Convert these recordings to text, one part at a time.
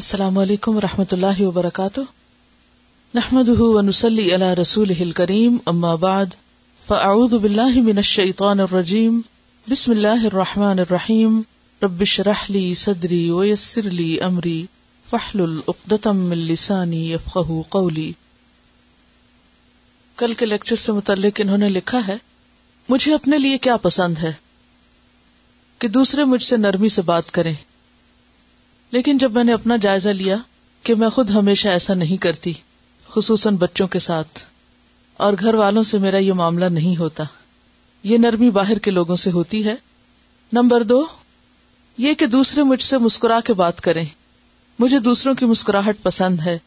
السلام علیکم و رحمۃ اللہ وبرکاتہ نحمد اللہ رسول ہل کریم ام آباد الرجیم بسم اللہ الرحمٰن الرحیم صدری فہل قولی کل کے لیکچر سے متعلق انہوں نے لکھا ہے مجھے اپنے لیے کیا پسند ہے کہ دوسرے مجھ سے نرمی سے بات کریں لیکن جب میں نے اپنا جائزہ لیا کہ میں خود ہمیشہ ایسا نہیں کرتی خصوصاً بچوں کے ساتھ اور گھر والوں سے میرا یہ معاملہ نہیں ہوتا یہ نرمی باہر کے لوگوں سے ہوتی ہے نمبر دو یہ کہ دوسرے مجھ سے مسکرا کے بات کریں مجھے دوسروں کی مسکراہٹ پسند ہے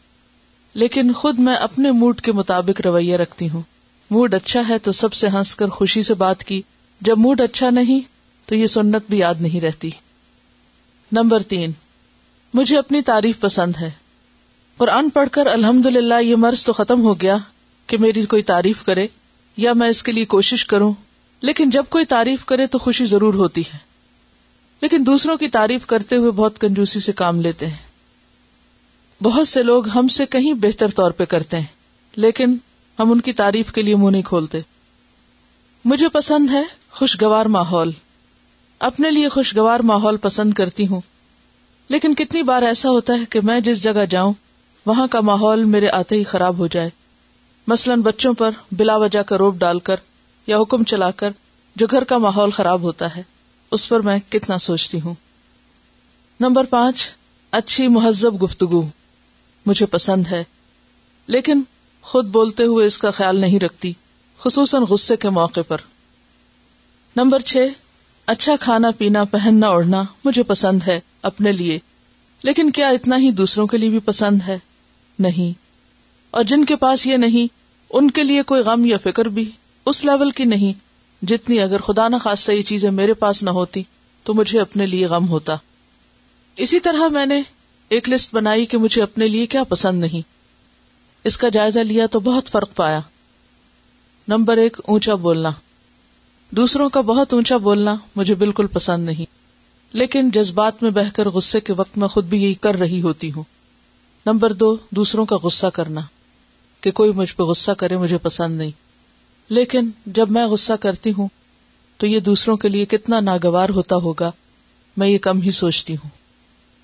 لیکن خود میں اپنے موڈ کے مطابق رویہ رکھتی ہوں موڈ اچھا ہے تو سب سے ہنس کر خوشی سے بات کی جب موڈ اچھا نہیں تو یہ سنت بھی یاد نہیں رہتی نمبر تین مجھے اپنی تعریف پسند ہے اور ان پڑھ کر الحمد للہ یہ مرض تو ختم ہو گیا کہ میری کوئی تعریف کرے یا میں اس کے لیے کوشش کروں لیکن جب کوئی تعریف کرے تو خوشی ضرور ہوتی ہے لیکن دوسروں کی تعریف کرتے ہوئے بہت کنجوسی سے کام لیتے ہیں بہت سے لوگ ہم سے کہیں بہتر طور پہ کرتے ہیں لیکن ہم ان کی تعریف کے لیے منہ نہیں کھولتے مجھے پسند ہے خوشگوار ماحول اپنے لیے خوشگوار ماحول پسند کرتی ہوں لیکن کتنی بار ایسا ہوتا ہے کہ میں جس جگہ جاؤں وہاں کا ماحول میرے آتے ہی خراب ہو جائے مثلاً بچوں پر بلا وجہ کا روپ ڈال کر یا حکم چلا کر جو گھر کا ماحول خراب ہوتا ہے اس پر میں کتنا سوچتی ہوں نمبر پانچ اچھی مہذب گفتگو مجھے پسند ہے لیکن خود بولتے ہوئے اس کا خیال نہیں رکھتی خصوصاً غصے کے موقع پر نمبر چھ اچھا کھانا پینا پہننا اوڑھنا مجھے پسند ہے اپنے لیے لیکن کیا اتنا ہی دوسروں کے لیے بھی پسند ہے نہیں اور جن کے پاس یہ نہیں ان کے لیے کوئی غم یا فکر بھی اس لیول کی نہیں جتنی اگر خدا نہ خاصہ یہ چیزیں میرے پاس نہ ہوتی تو مجھے اپنے لیے غم ہوتا اسی طرح میں نے ایک لسٹ بنائی کہ مجھے اپنے لیے کیا پسند نہیں اس کا جائزہ لیا تو بہت فرق پایا نمبر ایک اونچا بولنا دوسروں کا بہت اونچا بولنا مجھے بالکل پسند نہیں لیکن جذبات میں بہ کر غصے کے وقت میں خود بھی یہی کر رہی ہوتی ہوں نمبر دو دوسروں کا غصہ کرنا کہ کوئی مجھ پہ غصہ کرے مجھے پسند نہیں لیکن جب میں غصہ کرتی ہوں تو یہ دوسروں کے لیے کتنا ناگوار ہوتا ہوگا میں یہ کم ہی سوچتی ہوں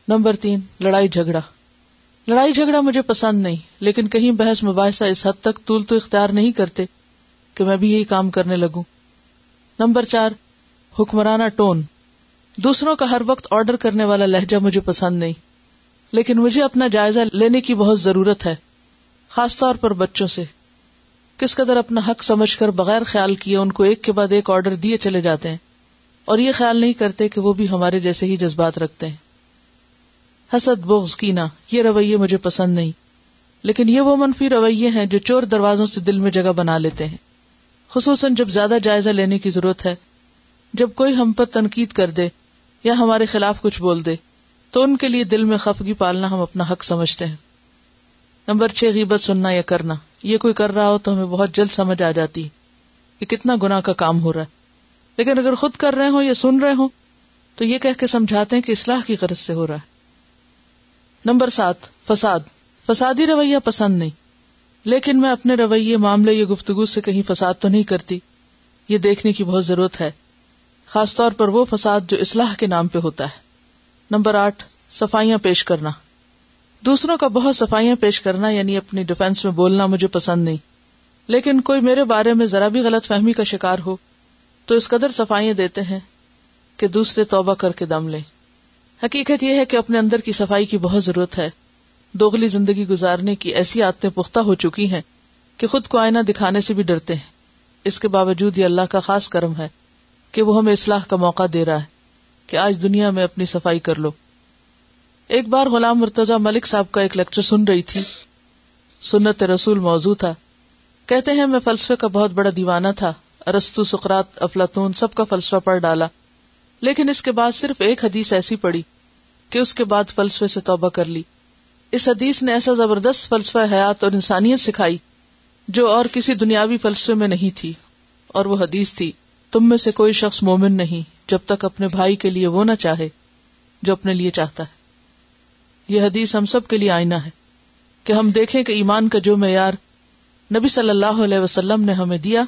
نمبر تین لڑائی جھگڑا لڑائی جھگڑا مجھے پسند نہیں لیکن کہیں بحث مباحثہ اس حد تک طول تو اختیار نہیں کرتے کہ میں بھی یہی کام کرنے لگوں نمبر چار حکمرانہ ٹون دوسروں کا ہر وقت آرڈر کرنے والا لہجہ مجھے پسند نہیں لیکن مجھے اپنا جائزہ لینے کی بہت ضرورت ہے خاص طور پر بچوں سے کس قدر اپنا حق سمجھ کر بغیر خیال کیے ان کو ایک کے بعد ایک آرڈر دیے چلے جاتے ہیں اور یہ خیال نہیں کرتے کہ وہ بھی ہمارے جیسے ہی جذبات رکھتے ہیں حسد بغض کینا یہ رویے مجھے پسند نہیں لیکن یہ وہ منفی رویے ہیں جو چور دروازوں سے دل میں جگہ بنا لیتے ہیں خصوصاً جب زیادہ جائزہ لینے کی ضرورت ہے جب کوئی ہم پر تنقید کر دے یا ہمارے خلاف کچھ بول دے تو ان کے لیے دل میں خفگی پالنا ہم اپنا حق سمجھتے ہیں نمبر چھ غیبت سننا یا کرنا یہ کوئی کر رہا ہو تو ہمیں بہت جلد سمجھ آ جاتی کہ کتنا گناہ کا کام ہو رہا ہے لیکن اگر خود کر رہے ہوں یا سن رہے ہوں تو یہ کہہ کے سمجھاتے ہیں کہ اسلح کی غرض سے ہو رہا ہے نمبر سات فساد فسادی رویہ پسند نہیں لیکن میں اپنے رویے معاملے یا گفتگو سے کہیں فساد تو نہیں کرتی یہ دیکھنے کی بہت ضرورت ہے خاص طور پر وہ فساد جو اصلاح کے نام پہ ہوتا ہے نمبر آٹھ صفائیاں پیش کرنا دوسروں کا بہت صفائیاں پیش کرنا یعنی اپنی ڈیفینس میں بولنا مجھے پسند نہیں لیکن کوئی میرے بارے میں ذرا بھی غلط فہمی کا شکار ہو تو اس قدر صفائیاں دیتے ہیں کہ دوسرے توبہ کر کے دم لیں حقیقت یہ ہے کہ اپنے اندر کی صفائی کی بہت ضرورت ہے دوغلی زندگی گزارنے کی ایسی عادتیں پختہ ہو چکی ہیں کہ خود کو آئینہ دکھانے سے بھی ڈرتے ہیں اس کے باوجود یہ اللہ کا خاص کرم ہے کہ وہ ہمیں اصلاح کا موقع دے رہا ہے کہ آج دنیا میں اپنی صفائی کر لو ایک بار غلام مرتضی ملک صاحب کا ایک لیکچر سن رہی تھی سنت رسول موضوع تھا کہتے ہیں میں فلسفے کا بہت بڑا دیوانہ تھا ارستو سقرات افلاطون سب کا فلسفہ پڑھ ڈالا لیکن اس کے بعد صرف ایک حدیث ایسی پڑی کہ اس کے بعد فلسفے سے توبہ کر لی اس حدیث نے ایسا زبردست فلسفہ حیات اور انسانیت سکھائی جو اور کسی دنیاوی فلسفے میں نہیں تھی اور وہ حدیث تھی تم میں سے کوئی شخص مومن نہیں جب تک اپنے بھائی کے لیے وہ نہ چاہے جو اپنے لیے چاہتا ہے یہ حدیث ہم سب کے لیے آئینہ ہے کہ ہم دیکھیں کہ ایمان کا جو معیار نبی صلی اللہ علیہ وسلم نے ہمیں دیا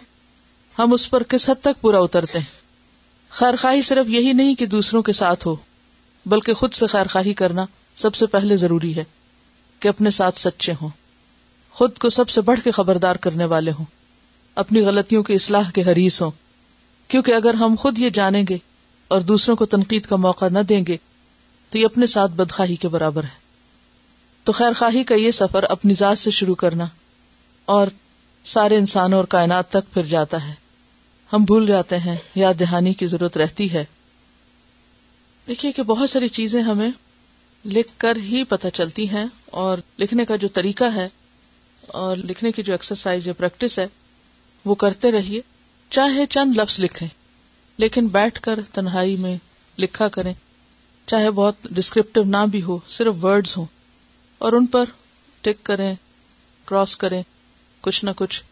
ہم اس پر کس حد تک پورا اترتے ہیں خیر خواہی صرف یہی نہیں کہ دوسروں کے ساتھ ہو بلکہ خود سے خیر خواہی کرنا سب سے پہلے ضروری ہے کہ اپنے ساتھ سچے ہوں خود کو سب سے بڑھ کے خبردار کرنے والے ہوں اپنی غلطیوں کی اصلاح کے حریث ہوں کیونکہ اگر ہم خود یہ جانیں گے اور دوسروں کو تنقید کا موقع نہ دیں گے تو یہ اپنے ساتھ بدخواہی کے برابر ہے تو خیر خواہی کا یہ سفر اپنی ذات سے شروع کرنا اور سارے انسانوں اور کائنات تک پھر جاتا ہے ہم بھول جاتے ہیں یاد دہانی کی ضرورت رہتی ہے دیکھیے کہ بہت ساری چیزیں ہمیں لکھ کر ہی پتہ چلتی ہیں اور لکھنے کا جو طریقہ ہے اور لکھنے کی جو ایکسرسائز یا پریکٹس ہے وہ کرتے رہیے چاہے چند لفظ لکھیں لیکن بیٹھ کر تنہائی میں لکھا کریں چاہے بہت ڈسکرپٹیو نہ بھی ہو صرف ورڈز ہوں اور ان پر ٹک کریں کراس کریں کچھ نہ کچھ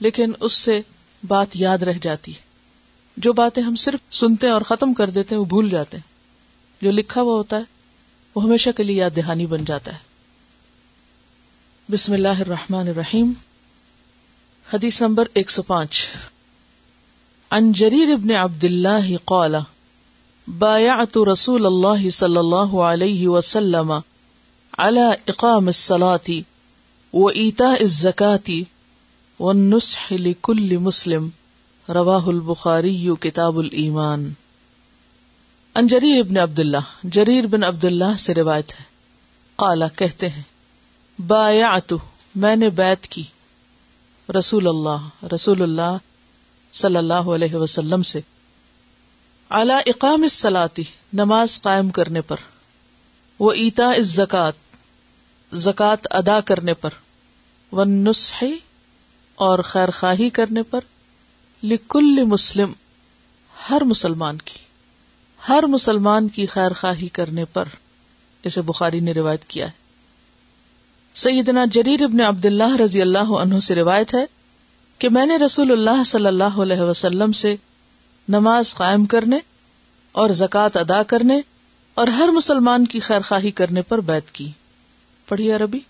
لیکن اس سے بات یاد رہ جاتی ہے جو باتیں ہم صرف سنتے اور ختم کر دیتے ہیں وہ بھول جاتے ہیں جو لکھا ہوا ہوتا ہے وہ ہمیشہ کے لیے یاد دہانی بن جاتا ہے بسم اللہ الرحمن الرحیم حدیث نمبر ایک سو پانچ جریر ابن عبد اللہ قال بایعت رسول اللہ صلی اللہ علیہ وسلم على الصلاة الزكاة والنصح لكل مسلم رواہ البخاری کتاب الایمان انجری ابن عبد اللہ جریر بن عبد اللہ سے روایت ہے قالا کہتے ہیں بایا میں نے بیت کی رسول اللہ رسول اللہ صلی اللہ علیہ وسلم سے اعلی اقام سلاتی نماز قائم کرنے پر وہ ایتا اس زکات زکات ادا کرنے پر و نسخے اور خیر خواہی کرنے پر لکل مسلم ہر مسلمان کی ہر مسلمان کی خیر خواہی کرنے پر اسے بخاری نے روایت کیا ہے سیدنا جریر ابن عبد اللہ رضی اللہ عنہ سے روایت ہے کہ میں نے رسول اللہ صلی اللہ علیہ وسلم سے نماز قائم کرنے اور زکوٰۃ ادا کرنے اور ہر مسلمان کی خیر خواہی کرنے پر بیت کی پڑھی عربی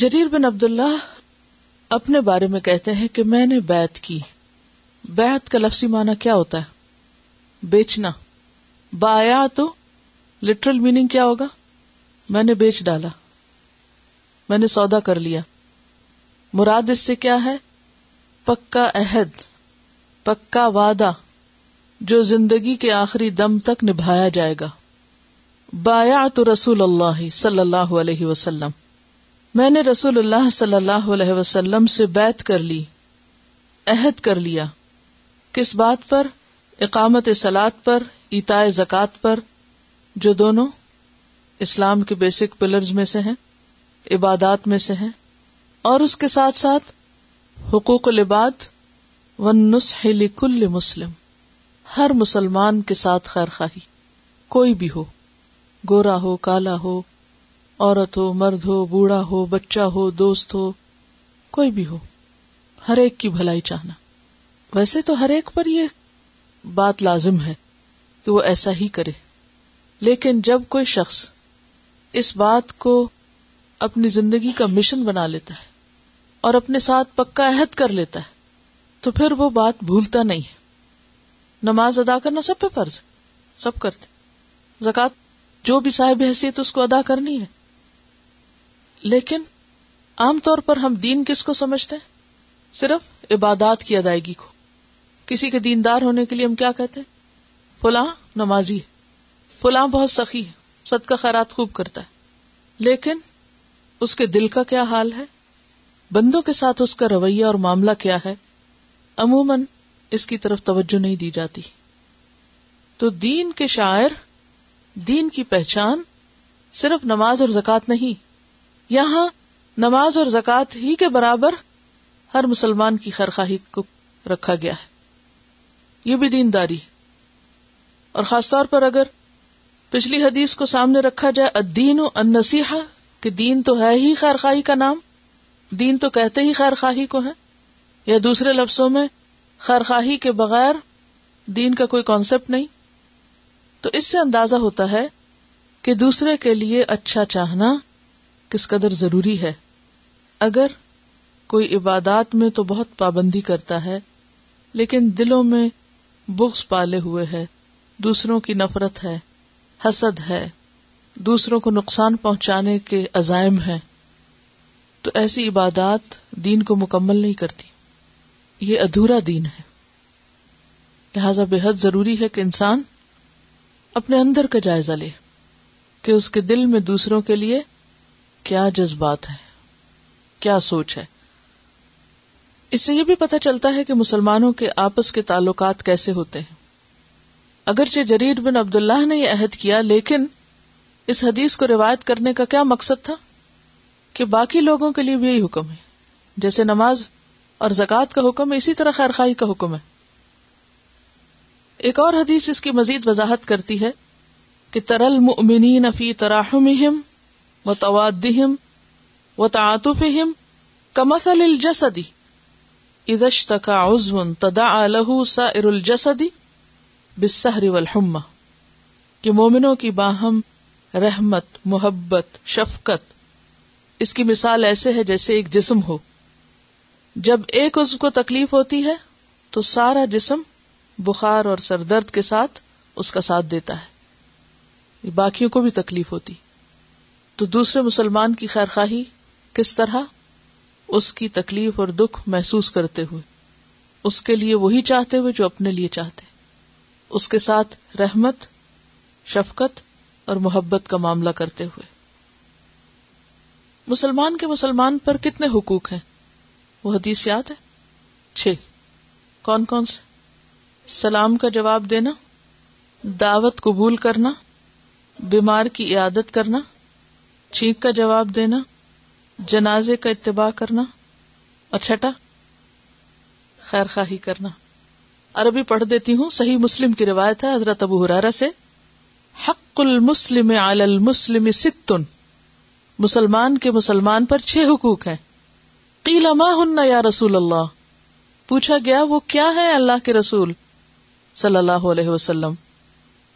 جریر بن عبد اللہ اپنے بارے میں کہتے ہیں کہ میں نے بیت کی بیت کا لفظی معنی کیا ہوتا ہے بیچنا بایا تو لٹرل میننگ کیا ہوگا میں نے بیچ ڈالا میں نے سودا کر لیا مراد اس سے کیا ہے پکا عہد پکا وعدہ جو زندگی کے آخری دم تک نبھایا جائے گا بایا تو رسول اللہ صلی اللہ علیہ وسلم میں نے رسول اللہ صلی اللہ علیہ وسلم سے بیت کر لی عہد کر لیا کس بات پر اقامت سلاد پر اتا زکات پر جو دونوں اسلام کے بیسک پلرز میں سے ہیں عبادات میں سے ہیں اور اس کے ساتھ ساتھ حقوق العباد و نسحلی کل مسلم ہر مسلمان کے ساتھ خیر خواہی کوئی بھی ہو گورا ہو کالا ہو عورت ہو مرد ہو بوڑھا ہو بچہ ہو دوست ہو کوئی بھی ہو ہر ایک کی بھلائی چاہنا ویسے تو ہر ایک پر یہ بات لازم ہے کہ وہ ایسا ہی کرے لیکن جب کوئی شخص اس بات کو اپنی زندگی کا مشن بنا لیتا ہے اور اپنے ساتھ پکا عہد کر لیتا ہے تو پھر وہ بات بھولتا نہیں ہے نماز ادا کرنا سب پہ فرض سب کرتے زکات جو بھی صاحب حیثیت اس کو ادا کرنی ہے لیکن عام طور پر ہم دین کس کو سمجھتے ہیں صرف عبادات کی ادائیگی کو کسی کے دیندار ہونے کے لیے ہم کیا کہتے ہیں فلاں نمازی ہے فلاں بہت سخی ہے کا خیرات خوب کرتا ہے لیکن اس کے دل کا کیا حال ہے بندوں کے ساتھ اس کا رویہ اور معاملہ کیا ہے عموماً اس کی طرف توجہ نہیں دی جاتی تو دین کے شاعر دین کی پہچان صرف نماز اور زکوٰۃ نہیں یہاں نماز اور زکوٰۃ ہی کے برابر ہر مسلمان کی خرخواہی کو رکھا گیا ہے یہ بھی دین داری اور خاص طور پر اگر پچھلی حدیث کو سامنے رکھا جائے و کہ دین تو ہے ہی خیر کا نام دین تو کہتے ہی خیرخواہی کو ہے یا دوسرے لفظوں میں خیرخواہی کے بغیر دین کا کوئی کانسیپٹ نہیں تو اس سے اندازہ ہوتا ہے کہ دوسرے کے لیے اچھا چاہنا کس قدر ضروری ہے اگر کوئی عبادات میں تو بہت پابندی کرتا ہے لیکن دلوں میں بغض پالے ہوئے ہے دوسروں کی نفرت ہے حسد ہے دوسروں کو نقصان پہنچانے کے عزائم ہے تو ایسی عبادات دین کو مکمل نہیں کرتی یہ ادھورا دین ہے لہذا بے حد ضروری ہے کہ انسان اپنے اندر کا جائزہ لے کہ اس کے دل میں دوسروں کے لیے کیا جذبات ہیں جذبات ہے کیا سوچ ہے اس سے یہ بھی پتہ چلتا ہے کہ مسلمانوں کے آپس کے تعلقات کیسے ہوتے ہیں اگرچہ جریر بن عبداللہ نے یہ عہد کیا لیکن اس حدیث کو روایت کرنے کا کیا مقصد تھا کہ باقی لوگوں کے لیے بھی یہی حکم ہے جیسے نماز اور زکوٰۃ کا حکم اسی طرح خیر خائی کا حکم ہے ایک اور حدیث اس کی مزید وضاحت کرتی ہے کہ ترل مؤمنین فی تراہم و توادم و تعتف کمسل الجسدی ادشت عزم تدا الہ سا ارلجسدی والحمہ کہ مومنوں کی باہم رحمت محبت شفقت اس کی مثال ایسے ہے جیسے ایک جسم ہو جب ایک عزو کو تکلیف ہوتی ہے تو سارا جسم بخار اور سر درد کے ساتھ اس کا ساتھ دیتا ہے باقیوں کو بھی تکلیف ہوتی ہے تو دوسرے مسلمان کی خیر خواہی کس طرح اس کی تکلیف اور دکھ محسوس کرتے ہوئے اس کے لیے وہی چاہتے ہوئے جو اپنے لیے چاہتے اس کے ساتھ رحمت شفقت اور محبت کا معاملہ کرتے ہوئے مسلمان کے مسلمان پر کتنے حقوق ہیں وہ حدیث یاد ہے چھ کون کون سے سلام کا جواب دینا دعوت قبول کرنا بیمار کی عیادت کرنا چھینک کا جواب دینا جنازے کا اتباع کرنا اور چھٹا خیر خواہی کرنا عربی پڑھ دیتی ہوں صحیح مسلم کی روایت ہے حضرت ابو حرارا سے حق المسلم علی المسلم ستن مسلمان کے مسلمان پر چھ حقوق ہیں قیل ما ہن یا رسول اللہ پوچھا گیا وہ کیا ہے اللہ کے رسول صلی اللہ علیہ وسلم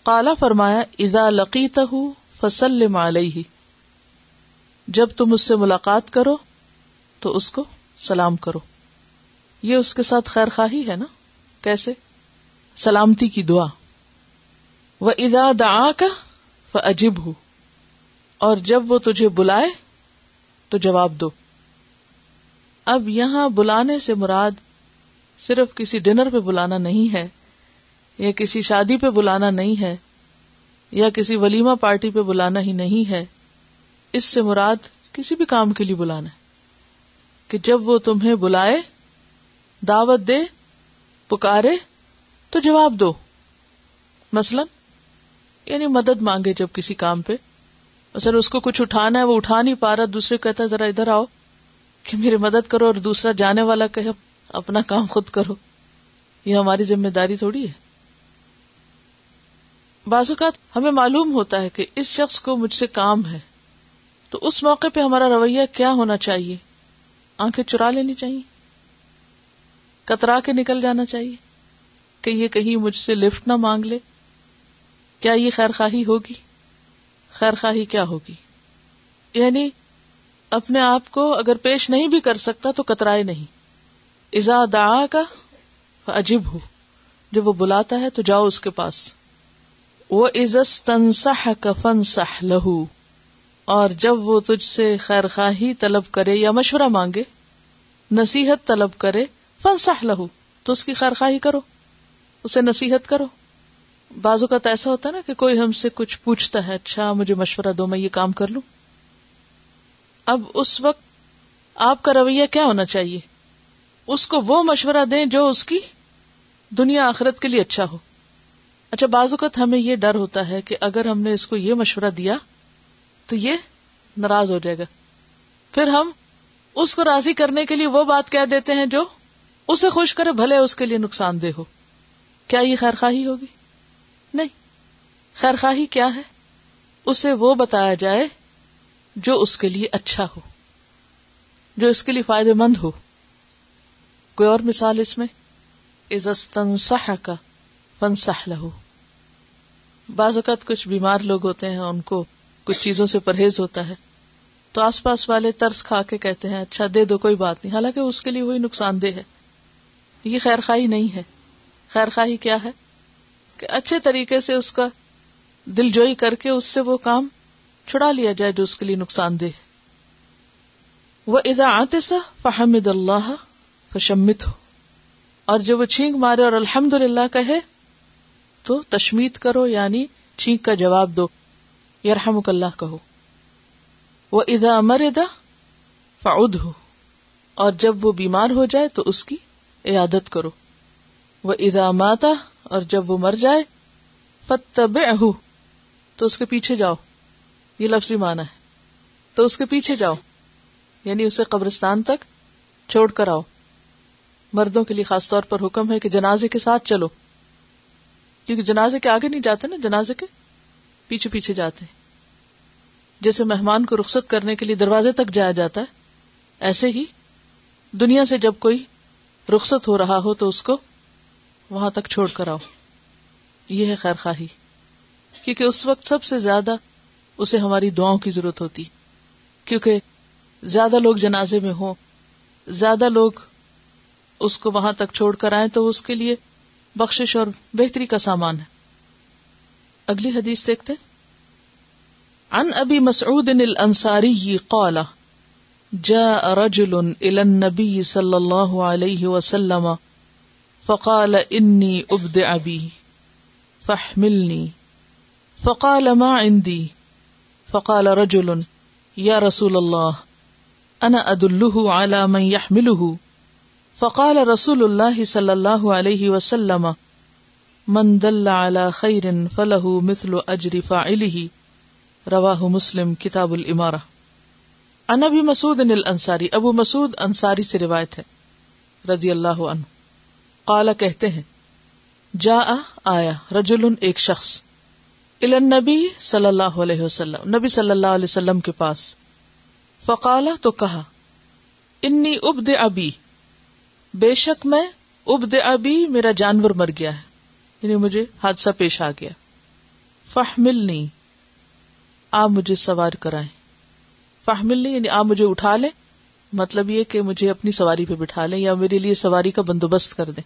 قالا فرمایا اذا لقیتہ فسلم جب تم اس سے ملاقات کرو تو اس کو سلام کرو یہ اس کے ساتھ خیر خواہی ہے نا کیسے سلامتی کی دعا وہ ادا کا عجیب ہو اور جب وہ تجھے بلائے تو جواب دو اب یہاں بلانے سے مراد صرف کسی ڈنر پہ بلانا نہیں ہے یا کسی شادی پہ بلانا نہیں ہے یا کسی ولیمہ پارٹی پہ بلانا ہی نہیں ہے اس سے مراد کسی بھی کام کے لیے بلانا ہے کہ جب وہ تمہیں بلائے دعوت دے پکارے تو جواب دو مثلا یعنی مدد مانگے جب کسی کام پہ مسل اس کو کچھ اٹھانا ہے وہ اٹھا نہیں پا رہا دوسرے کو کہتا ذرا ادھر آؤ کہ میری مدد کرو اور دوسرا جانے والا کہ اپنا کام خود کرو یہ ہماری ذمہ داری تھوڑی ہے بعض اوقات ہمیں معلوم ہوتا ہے کہ اس شخص کو مجھ سے کام ہے تو اس موقع پہ ہمارا رویہ کیا ہونا چاہیے آنکھیں چرا لینی چاہیے کترا کے نکل جانا چاہیے کہ یہ کہیں مجھ سے لفٹ نہ مانگ لے کیا یہ خیر خواہی ہوگی خیر خواہی کیا ہوگی یعنی اپنے آپ کو اگر پیش نہیں بھی کر سکتا تو کترائے نہیں ازا دا کا عجیب ہو جب وہ بلاتا ہے تو جاؤ اس کے پاس وہ از تنسا فن سہ لہو اور جب وہ تجھ سے خیر خواہی طلب کرے یا مشورہ مانگے نصیحت طلب کرے فلساہ لہو تو اس کی خیر خواہی کرو اسے نصیحت کرو بازو کا تو ایسا ہوتا ہے نا کہ کوئی ہم سے کچھ پوچھتا ہے اچھا مجھے مشورہ دو میں یہ کام کر لوں اب اس وقت آپ کا رویہ کیا ہونا چاہیے اس کو وہ مشورہ دیں جو اس کی دنیا آخرت کے لیے اچھا ہو اچھا بعض اوقات ہمیں یہ ڈر ہوتا ہے کہ اگر ہم نے اس کو یہ مشورہ دیا تو یہ ناراض ہو جائے گا پھر ہم اس کو راضی کرنے کے لیے وہ بات کہہ دیتے ہیں جو اسے خوش کرے بھلے اس کے لیے نقصان دہ ہو کیا یہ خیر خواہی ہوگی نہیں خیر خواہی کیا ہے اسے وہ بتایا جائے جو اس کے لیے اچھا ہو جو اس کے لیے فائدے مند ہو کوئی اور مثال اس میں کا لہو بعض اوقات کچھ بیمار لوگ ہوتے ہیں ان کو کچھ چیزوں سے پرہیز ہوتا ہے تو آس پاس والے ترس کھا کے کہتے ہیں اچھا دے دو کوئی بات نہیں حالانکہ اس کے لیے وہی نقصان دہ ہے یہ خیر خواہی نہیں ہے خیر خواہی کیا ہے کہ اچھے طریقے سے اس اس کا دل جوئی کر کے سے وہ کام چھڑا لیا جائے جو اس کے لیے نقصان دہ ہے وہ ادا آتے سا فحمد اللہ فشمت ہو اور جب وہ چھینک مارے اور الحمد للہ کہے تو تشمید کرو یعنی چھینک کا جواب دو یارحم اللہ کہو وہ ادا مردا فاؤد ہو اور جب وہ بیمار ہو جائے تو اس کی عیادت کرو وہ ادا ماتا اور جب وہ مر جائے فتب تو اس کے پیچھے جاؤ یہ لفظی مانا ہے تو اس کے پیچھے جاؤ یعنی اسے قبرستان تک چھوڑ کر آؤ مردوں کے لیے خاص طور پر حکم ہے کہ جنازے کے ساتھ چلو کیونکہ جنازے کے آگے نہیں جاتے نا جنازے کے پیچھے پیچھے جاتے ہیں جیسے مہمان کو رخصت کرنے کے لیے دروازے تک جایا جاتا ہے ایسے ہی دنیا سے جب کوئی رخصت ہو رہا ہو تو اس کو وہاں تک چھوڑ کر آؤ یہ ہے خیر خواہی کیونکہ اس وقت سب سے زیادہ اسے ہماری دعاؤں کی ضرورت ہوتی کیونکہ زیادہ لوگ جنازے میں ہوں زیادہ لوگ اس کو وہاں تک چھوڑ کر آئیں تو اس کے لیے بخشش اور بہتری کا سامان ہے اگلی حدیث دیکھتے عن ابی مسعود الانصاری قال جاء رجل الى النبي صلى الله عليه وسلم فقال اني ابدع بي فاحملني فقال ما عندي فقال رجل يا رسول الله انا ادله على من يحمله فقال رسول الله صلى الله عليه وسلم مند اللہ خير فله مثل اجر فاعله رواه مسلم کتاب انا انبی مسعود انصاری ابو مسعود انصاری سے روایت ہے رضی اللہ قال کہتے ہیں جا آیا رجل ایک شخص الاََ نبی صلی اللہ علیہ وسلم نبی صلی اللہ علیہ وسلم کے پاس فقال تو کہا انی ابد ابی بے شک میں ابد ابی میرا جانور مر گیا ہے یعنی مجھے حادثہ پیش آ گیا فہمل نہیں آپ مجھے سوار کرائے فہمل نہیں یعنی آپ مجھے اٹھا لیں مطلب یہ کہ مجھے اپنی سواری پہ بٹھا لیں یا میرے لیے سواری کا بندوبست کر دیں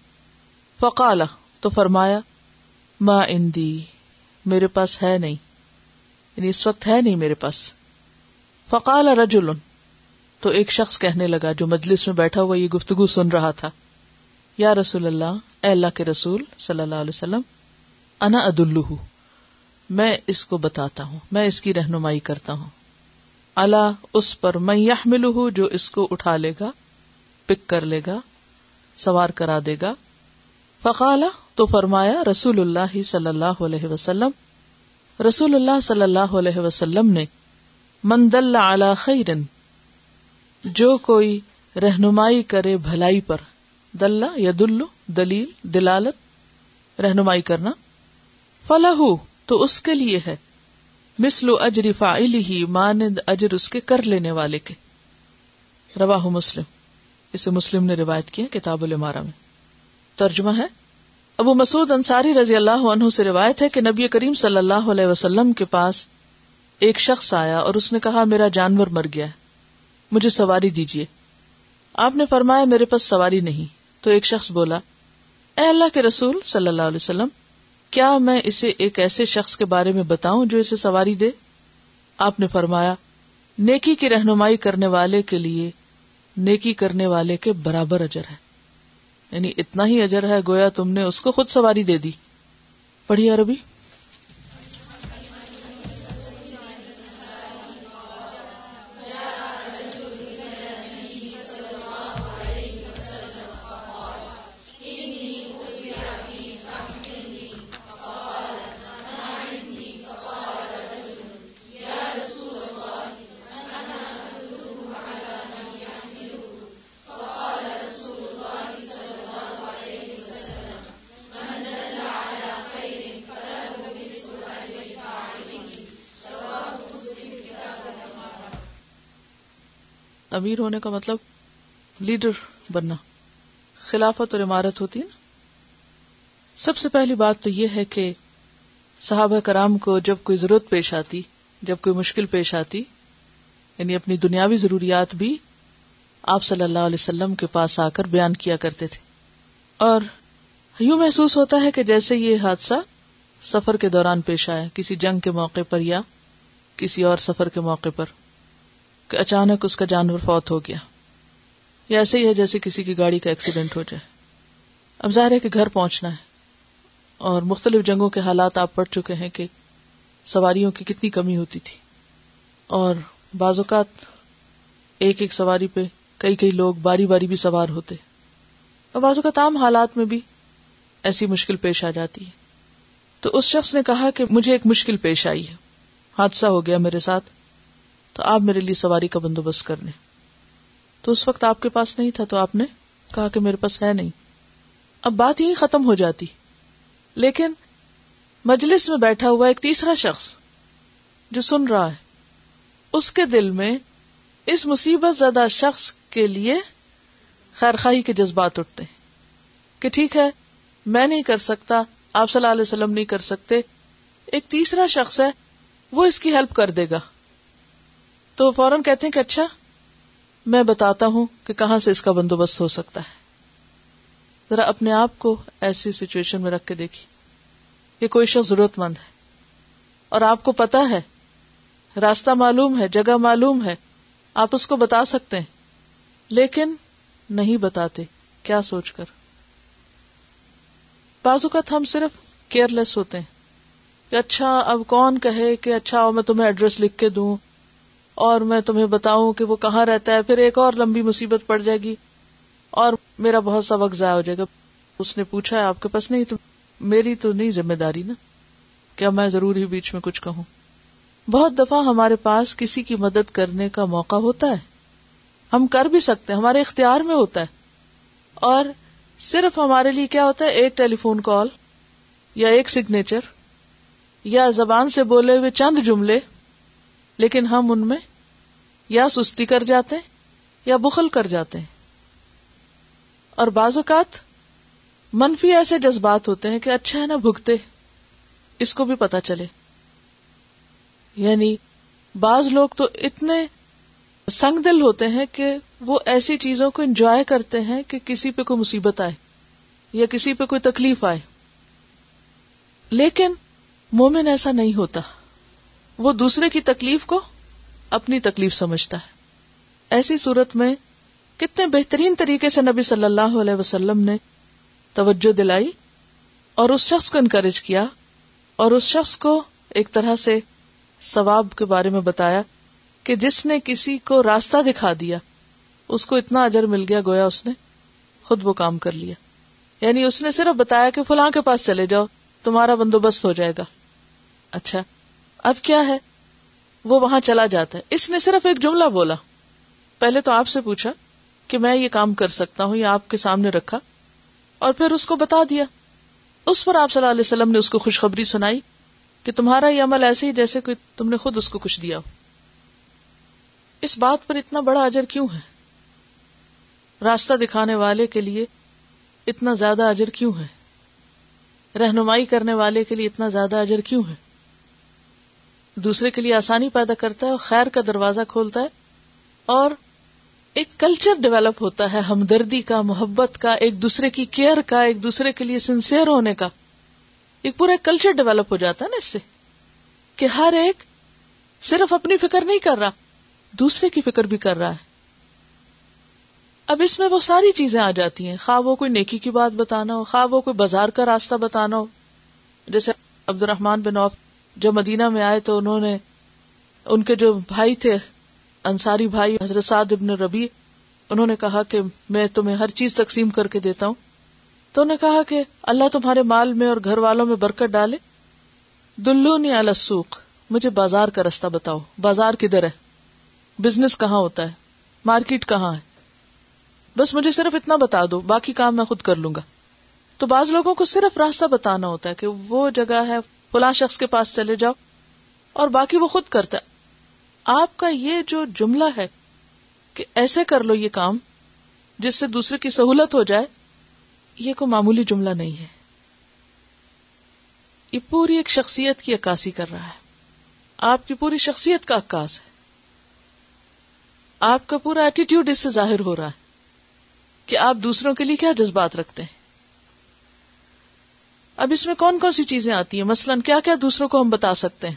فقال تو فرمایا ما اندی میرے پاس ہے نہیں یعنی اس وقت ہے نہیں میرے پاس فقال رجل تو ایک شخص کہنے لگا جو مجلس میں بیٹھا ہوا یہ گفتگو سن رہا تھا یا رسول اللہ اے اللہ کے رسول صلی اللہ علیہ وسلم انا میں اس کو بتاتا ہوں میں اس کی رہنمائی کرتا ہوں اللہ اس پر میں یہ جو اس کو اٹھا لے لے گا گا پک کر سوار کرا دے گا فقالا تو فرمایا رسول اللہ صلی اللہ علیہ وسلم رسول اللہ صلی اللہ علیہ وسلم نے مند اللہ خیرن جو کوئی رہنمائی کرے بھلائی پر دلہ لو دلیل دلالت رہنمائی کرنا فلاح کے لیے ہے ہی مانند اجر اس کے کے کر لینے والے مسلم مسلم اسے نے روایت کیا کتاب المارا میں ترجمہ ہے ابو مسعود انصاری رضی اللہ عنہ سے روایت ہے کہ نبی کریم صلی اللہ علیہ وسلم کے پاس ایک شخص آیا اور اس نے کہا میرا جانور مر گیا ہے مجھے سواری دیجیے آپ نے فرمایا میرے پاس سواری نہیں تو ایک شخص بولا اے اللہ کے رسول صلی اللہ علیہ وسلم کیا میں اسے ایک ایسے شخص کے بارے میں بتاؤں جو اسے سواری دے آپ نے فرمایا نیکی کی رہنمائی کرنے والے کے لیے نیکی کرنے والے کے برابر اجر ہے یعنی اتنا ہی اجر ہے گویا تم نے اس کو خود سواری دے دی پڑھی عربی امیر ہونے کا مطلب لیڈر بننا خلافت اور عمارت ہوتی ہے سب سے پہلی بات تو یہ ہے کہ صحابہ کرام کو جب کوئی ضرورت پیش آتی جب کوئی مشکل پیش آتی یعنی اپنی دنیاوی ضروریات بھی آپ صلی اللہ علیہ وسلم کے پاس آ کر بیان کیا کرتے تھے اور یوں محسوس ہوتا ہے کہ جیسے یہ حادثہ سفر کے دوران پیش آیا کسی جنگ کے موقع پر یا کسی اور سفر کے موقع پر کہ اچانک اس کا جانور فوت ہو گیا یا ایسے ہی ہے جیسے کسی کی گاڑی کا ایکسیڈنٹ ہو جائے اب ظاہر ہے کہ گھر پہنچنا ہے اور مختلف جنگوں کے حالات آپ پڑ چکے ہیں کہ سواریوں کی کتنی کمی ہوتی تھی اور بعض اوقات ایک ایک سواری پہ کئی کئی لوگ باری باری بھی سوار ہوتے اور بعض اوقات عام حالات میں بھی ایسی مشکل پیش آ جاتی ہے تو اس شخص نے کہا کہ مجھے ایک مشکل پیش آئی ہے حادثہ ہو گیا میرے ساتھ تو آپ میرے لیے سواری کا بندوبست کر دیں تو اس وقت آپ کے پاس نہیں تھا تو آپ نے کہا کہ میرے پاس ہے نہیں اب بات یہی ختم ہو جاتی لیکن مجلس میں بیٹھا ہوا ایک تیسرا شخص جو سن رہا ہے اس کے دل میں اس مصیبت زدہ شخص کے لیے خیر خائی کے جذبات اٹھتے ہیں کہ ٹھیک ہے میں نہیں کر سکتا آپ صلی اللہ علیہ وسلم نہیں کر سکتے ایک تیسرا شخص ہے وہ اس کی ہیلپ کر دے گا تو فوراً کہتے ہیں کہ اچھا میں بتاتا ہوں کہ کہاں سے اس کا بندوبست ہو سکتا ہے ذرا اپنے آپ کو ایسی سچویشن میں رکھ کے دیکھی یہ کوئی شخص ضرورت مند ہے اور آپ کو پتا ہے راستہ معلوم ہے جگہ معلوم ہے آپ اس کو بتا سکتے ہیں لیکن نہیں بتاتے کیا سوچ کر بعض اوقات ہم صرف کیئر لیس ہوتے ہیں کہ اچھا اب کون کہے کہ اچھا میں تمہیں ایڈریس لکھ کے دوں اور میں تمہیں بتاؤں کہ وہ کہاں رہتا ہے پھر ایک اور لمبی مصیبت پڑ جائے گی اور میرا بہت سا وقت ضائع ہو جائے گا اس نے پوچھا ہے آپ کے پاس نہیں تو میری تو نہیں ذمہ داری نا کیا میں ضرور ہی بیچ میں کچھ کہوں بہت دفعہ ہمارے پاس کسی کی مدد کرنے کا موقع ہوتا ہے ہم کر بھی سکتے ہیں ہمارے اختیار میں ہوتا ہے اور صرف ہمارے لیے کیا ہوتا ہے ایک ٹیلی فون کال یا ایک سگنیچر یا زبان سے بولے ہوئے چند جملے لیکن ہم ان میں یا سستی کر جاتے ہیں یا بخل کر جاتے ہیں اور بعض اوقات منفی ایسے جذبات ہوتے ہیں کہ اچھا ہے نا بھگتے اس کو بھی پتا چلے یعنی بعض لوگ تو اتنے سنگ دل ہوتے ہیں کہ وہ ایسی چیزوں کو انجوائے کرتے ہیں کہ کسی پہ کوئی مصیبت آئے یا کسی پہ کوئی تکلیف آئے لیکن مومن ایسا نہیں ہوتا وہ دوسرے کی تکلیف کو اپنی تکلیف سمجھتا ہے ایسی صورت میں کتنے بہترین طریقے سے نبی صلی اللہ علیہ وسلم نے توجہ دلائی اور اس شخص کو انکریج کیا اور اس شخص کو ایک طرح سے ثواب کے بارے میں بتایا کہ جس نے کسی کو راستہ دکھا دیا اس کو اتنا اجر مل گیا گویا اس نے خود وہ کام کر لیا یعنی اس نے صرف بتایا کہ فلاں کے پاس چلے جاؤ تمہارا بندوبست ہو جائے گا اچھا اب کیا ہے وہ وہاں چلا جاتا ہے اس نے صرف ایک جملہ بولا پہلے تو آپ سے پوچھا کہ میں یہ کام کر سکتا ہوں یا آپ کے سامنے رکھا اور پھر اس کو بتا دیا اس پر آپ صلی اللہ علیہ وسلم نے اس کو خوشخبری سنائی کہ تمہارا یہ عمل ایسے ہی جیسے کوئی تم نے خود اس کو کچھ دیا ہو اس بات پر اتنا بڑا اجر کیوں ہے راستہ دکھانے والے کے لیے اتنا زیادہ اجر کیوں ہے رہنمائی کرنے والے کے لیے اتنا زیادہ اجر کیوں ہے دوسرے کے لیے آسانی پیدا کرتا ہے اور خیر کا دروازہ کھولتا ہے اور ایک کلچر ڈیولپ ہوتا ہے ہمدردی کا محبت کا ایک دوسرے کی کیئر کا ایک دوسرے کے لیے سنسیئر ہونے کا ایک پورا کلچر ڈیولپ ہو جاتا ہے نا اس سے کہ ہر ایک صرف اپنی فکر نہیں کر رہا دوسرے کی فکر بھی کر رہا ہے اب اس میں وہ ساری چیزیں آ جاتی ہیں خواہ وہ کوئی نیکی کی بات بتانا ہو خواہ وہ کوئی بازار کا راستہ بتانا ہو جیسے عبد الرحمان بن اوف جب مدینہ میں آئے تو انہوں نے ان کے جو بھائی تھے انصاری بھائی حضرت سعد ابن ربی انہوں نے کہا کہ میں تمہیں ہر چیز تقسیم کر کے دیتا ہوں تو انہوں نے کہا کہ اللہ تمہارے مال میں اور گھر والوں میں برکت ڈالے دلو نی السوخ مجھے بازار کا راستہ بتاؤ بازار کدھر ہے بزنس کہاں ہوتا ہے مارکیٹ کہاں ہے بس مجھے صرف اتنا بتا دو باقی کام میں خود کر لوں گا تو بعض لوگوں کو صرف راستہ بتانا ہوتا ہے کہ وہ جگہ ہے فلاں شخص کے پاس چلے جاؤ اور باقی وہ خود کرتا آپ کا یہ جو جملہ ہے کہ ایسے کر لو یہ کام جس سے دوسرے کی سہولت ہو جائے یہ کوئی معمولی جملہ نہیں ہے یہ پوری ایک شخصیت کی عکاسی کر رہا ہے آپ کی پوری شخصیت کا عکاس ہے آپ کا پورا ایٹیٹیوڈ اس سے ظاہر ہو رہا ہے کہ آپ دوسروں کے لیے کیا جذبات رکھتے ہیں اب اس میں کون کون سی چیزیں آتی ہیں مثلاً کیا کیا دوسروں کو ہم بتا سکتے ہیں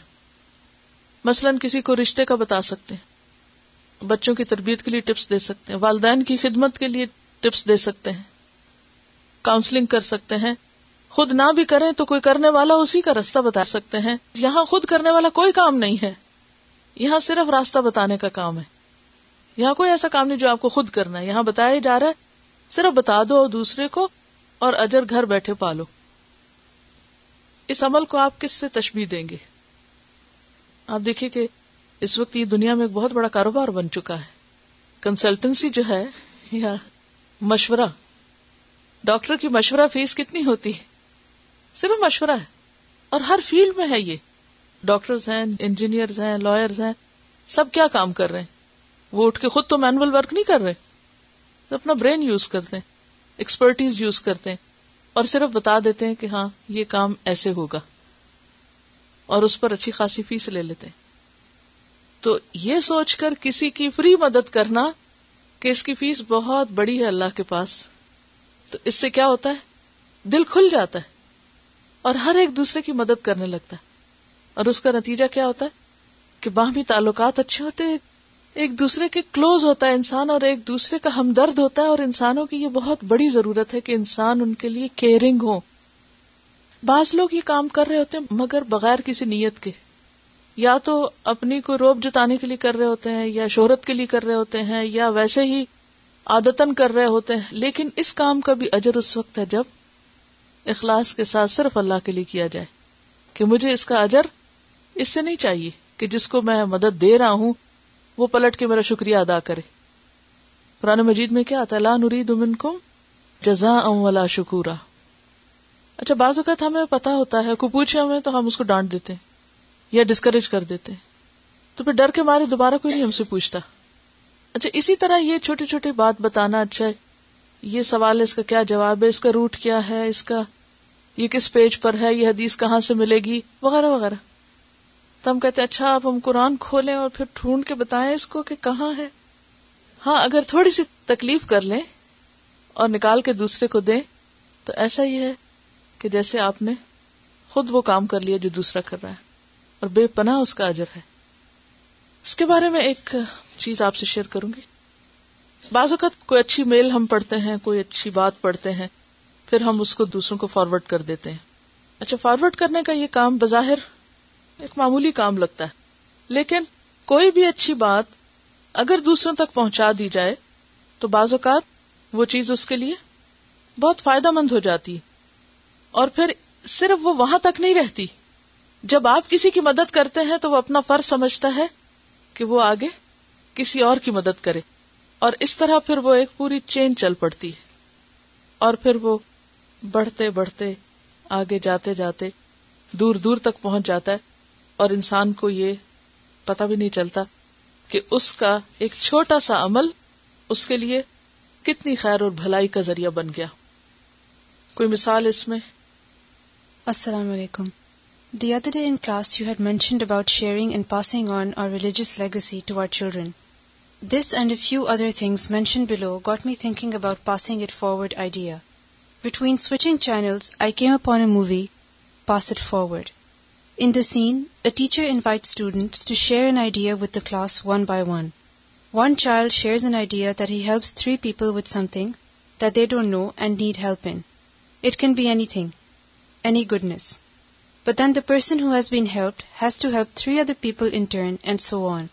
مثلاً کسی کو رشتے کا بتا سکتے ہیں بچوں کی تربیت کے لیے ٹپس دے سکتے ہیں والدین کی خدمت کے لیے ٹپس دے سکتے ہیں کاؤنسلنگ کر سکتے ہیں خود نہ بھی کریں تو کوئی کرنے والا اسی کا راستہ بتا سکتے ہیں یہاں خود کرنے والا کوئی کام نہیں ہے یہاں صرف راستہ بتانے کا کام ہے یہاں کوئی ایسا کام نہیں جو آپ کو خود کرنا ہے یہاں بتایا جا رہا ہے صرف بتا دو دوسرے کو اور اجر گھر بیٹھے پالو اس عمل کو آپ کس سے تشبیح دیں گے آپ دیکھیے کہ اس وقت یہ دنیا میں ایک بہت بڑا کاروبار بن چکا ہے کنسلٹنسی جو ہے یا مشورہ ڈاکٹر کی مشورہ فیس کتنی ہوتی ہے صرف مشورہ ہے اور ہر فیلڈ میں ہے یہ ڈاکٹرز ہیں انجینئرز ہیں لائرز ہیں سب کیا کام کر رہے ہیں وہ اٹھ کے خود تو مینول ورک نہیں کر رہے اپنا برین یوز کرتے ہیں ایکسپرٹیز یوز کرتے ہیں اور صرف بتا دیتے ہیں کہ ہاں یہ کام ایسے ہوگا اور اس پر اچھی خاصی فیس لے لیتے ہیں تو یہ سوچ کر کسی کی فری مدد کرنا کہ اس کی فیس بہت بڑی ہے اللہ کے پاس تو اس سے کیا ہوتا ہے دل کھل جاتا ہے اور ہر ایک دوسرے کی مدد کرنے لگتا ہے اور اس کا نتیجہ کیا ہوتا ہے کہ باہمی تعلقات اچھے ہوتے ہیں ایک دوسرے کے کلوز ہوتا ہے انسان اور ایک دوسرے کا ہمدرد ہوتا ہے اور انسانوں کی یہ بہت بڑی ضرورت ہے کہ انسان ان کے لیے کیئرنگ ہو بعض لوگ یہ کام کر رہے ہوتے ہیں مگر بغیر کسی نیت کے یا تو اپنی کو روب جتانے کے لیے کر رہے ہوتے ہیں یا شہرت کے لیے کر رہے ہوتے ہیں یا ویسے ہی عادتن کر رہے ہوتے ہیں لیکن اس کام کا بھی اجر اس وقت ہے جب اخلاص کے ساتھ صرف اللہ کے لیے کیا جائے کہ مجھے اس کا اجر اس سے نہیں چاہیے کہ جس کو میں مدد دے رہا ہوں وہ پلٹ کے میرا شکریہ ادا کرے پرانے مجید میں کیا طلحہ لا نرید کم جزا ام ولا شکورا اچھا بعض اوقات ہمیں پتا ہوتا ہے کو پوچھے ہمیں تو ہم اس کو ڈانٹ دیتے ہیں یا ڈسکریج کر دیتے ہیں تو پھر ڈر کے مارے دوبارہ کوئی نہیں ہم سے پوچھتا اچھا اسی طرح یہ چھوٹی چھوٹی بات بتانا اچھا ہے یہ سوال ہے اس کا کیا جواب ہے اس کا روٹ کیا ہے اس کا یہ کس پیج پر ہے یہ حدیث کہاں سے ملے گی وغیرہ وغیرہ تو ہم کہتے اچھا آپ ہم قرآن کھولیں اور پھر ڈھونڈ کے بتائیں اس کو کہ کہاں ہے ہاں اگر تھوڑی سی تکلیف کر لیں اور نکال کے دوسرے کو دیں تو ایسا ہی ہے کہ جیسے آپ نے خود وہ کام کر کر لیا جو دوسرا رہا ہے اور بے پناہ اس کا اجر ہے اس کے بارے میں ایک چیز آپ سے شیئر کروں گی بعض اوقات کوئی اچھی میل ہم پڑھتے ہیں کوئی اچھی بات پڑھتے ہیں پھر ہم اس کو دوسروں کو فارورڈ کر دیتے ہیں اچھا فارورڈ کرنے کا یہ کام بظاہر ایک معمولی کام لگتا ہے لیکن کوئی بھی اچھی بات اگر دوسروں تک پہنچا دی جائے تو بعض اوقات وہ چیز اس کے لیے بہت فائدہ مند ہو جاتی اور پھر صرف وہ وہاں تک نہیں رہتی جب آپ کسی کی مدد کرتے ہیں تو وہ اپنا فرض سمجھتا ہے کہ وہ آگے کسی اور کی مدد کرے اور اس طرح پھر وہ ایک پوری چین چل پڑتی ہے اور پھر وہ بڑھتے بڑھتے آگے جاتے جاتے دور دور تک پہنچ جاتا ہے اور انسان کو یہ پتا بھی نہیں چلتا کہ اس کا ایک چھوٹا سا عمل اس کے لیے کتنی خیر اور بھلائی کا ذریعہ بن گیا کوئی مثال اس میں السلام علیکم the other day in class you had mentioned about sharing and passing on our religious legacy to our children this and a few other things mention below got me thinking about passing it forward idea between switching channels I came upon a movie pass it forward in the scene a teacher invite students to share an idea with by one one child share an idea that he helps three people with thing that they don't know and need help and can be anything any goodness been the person help has to help three other people in turn and so on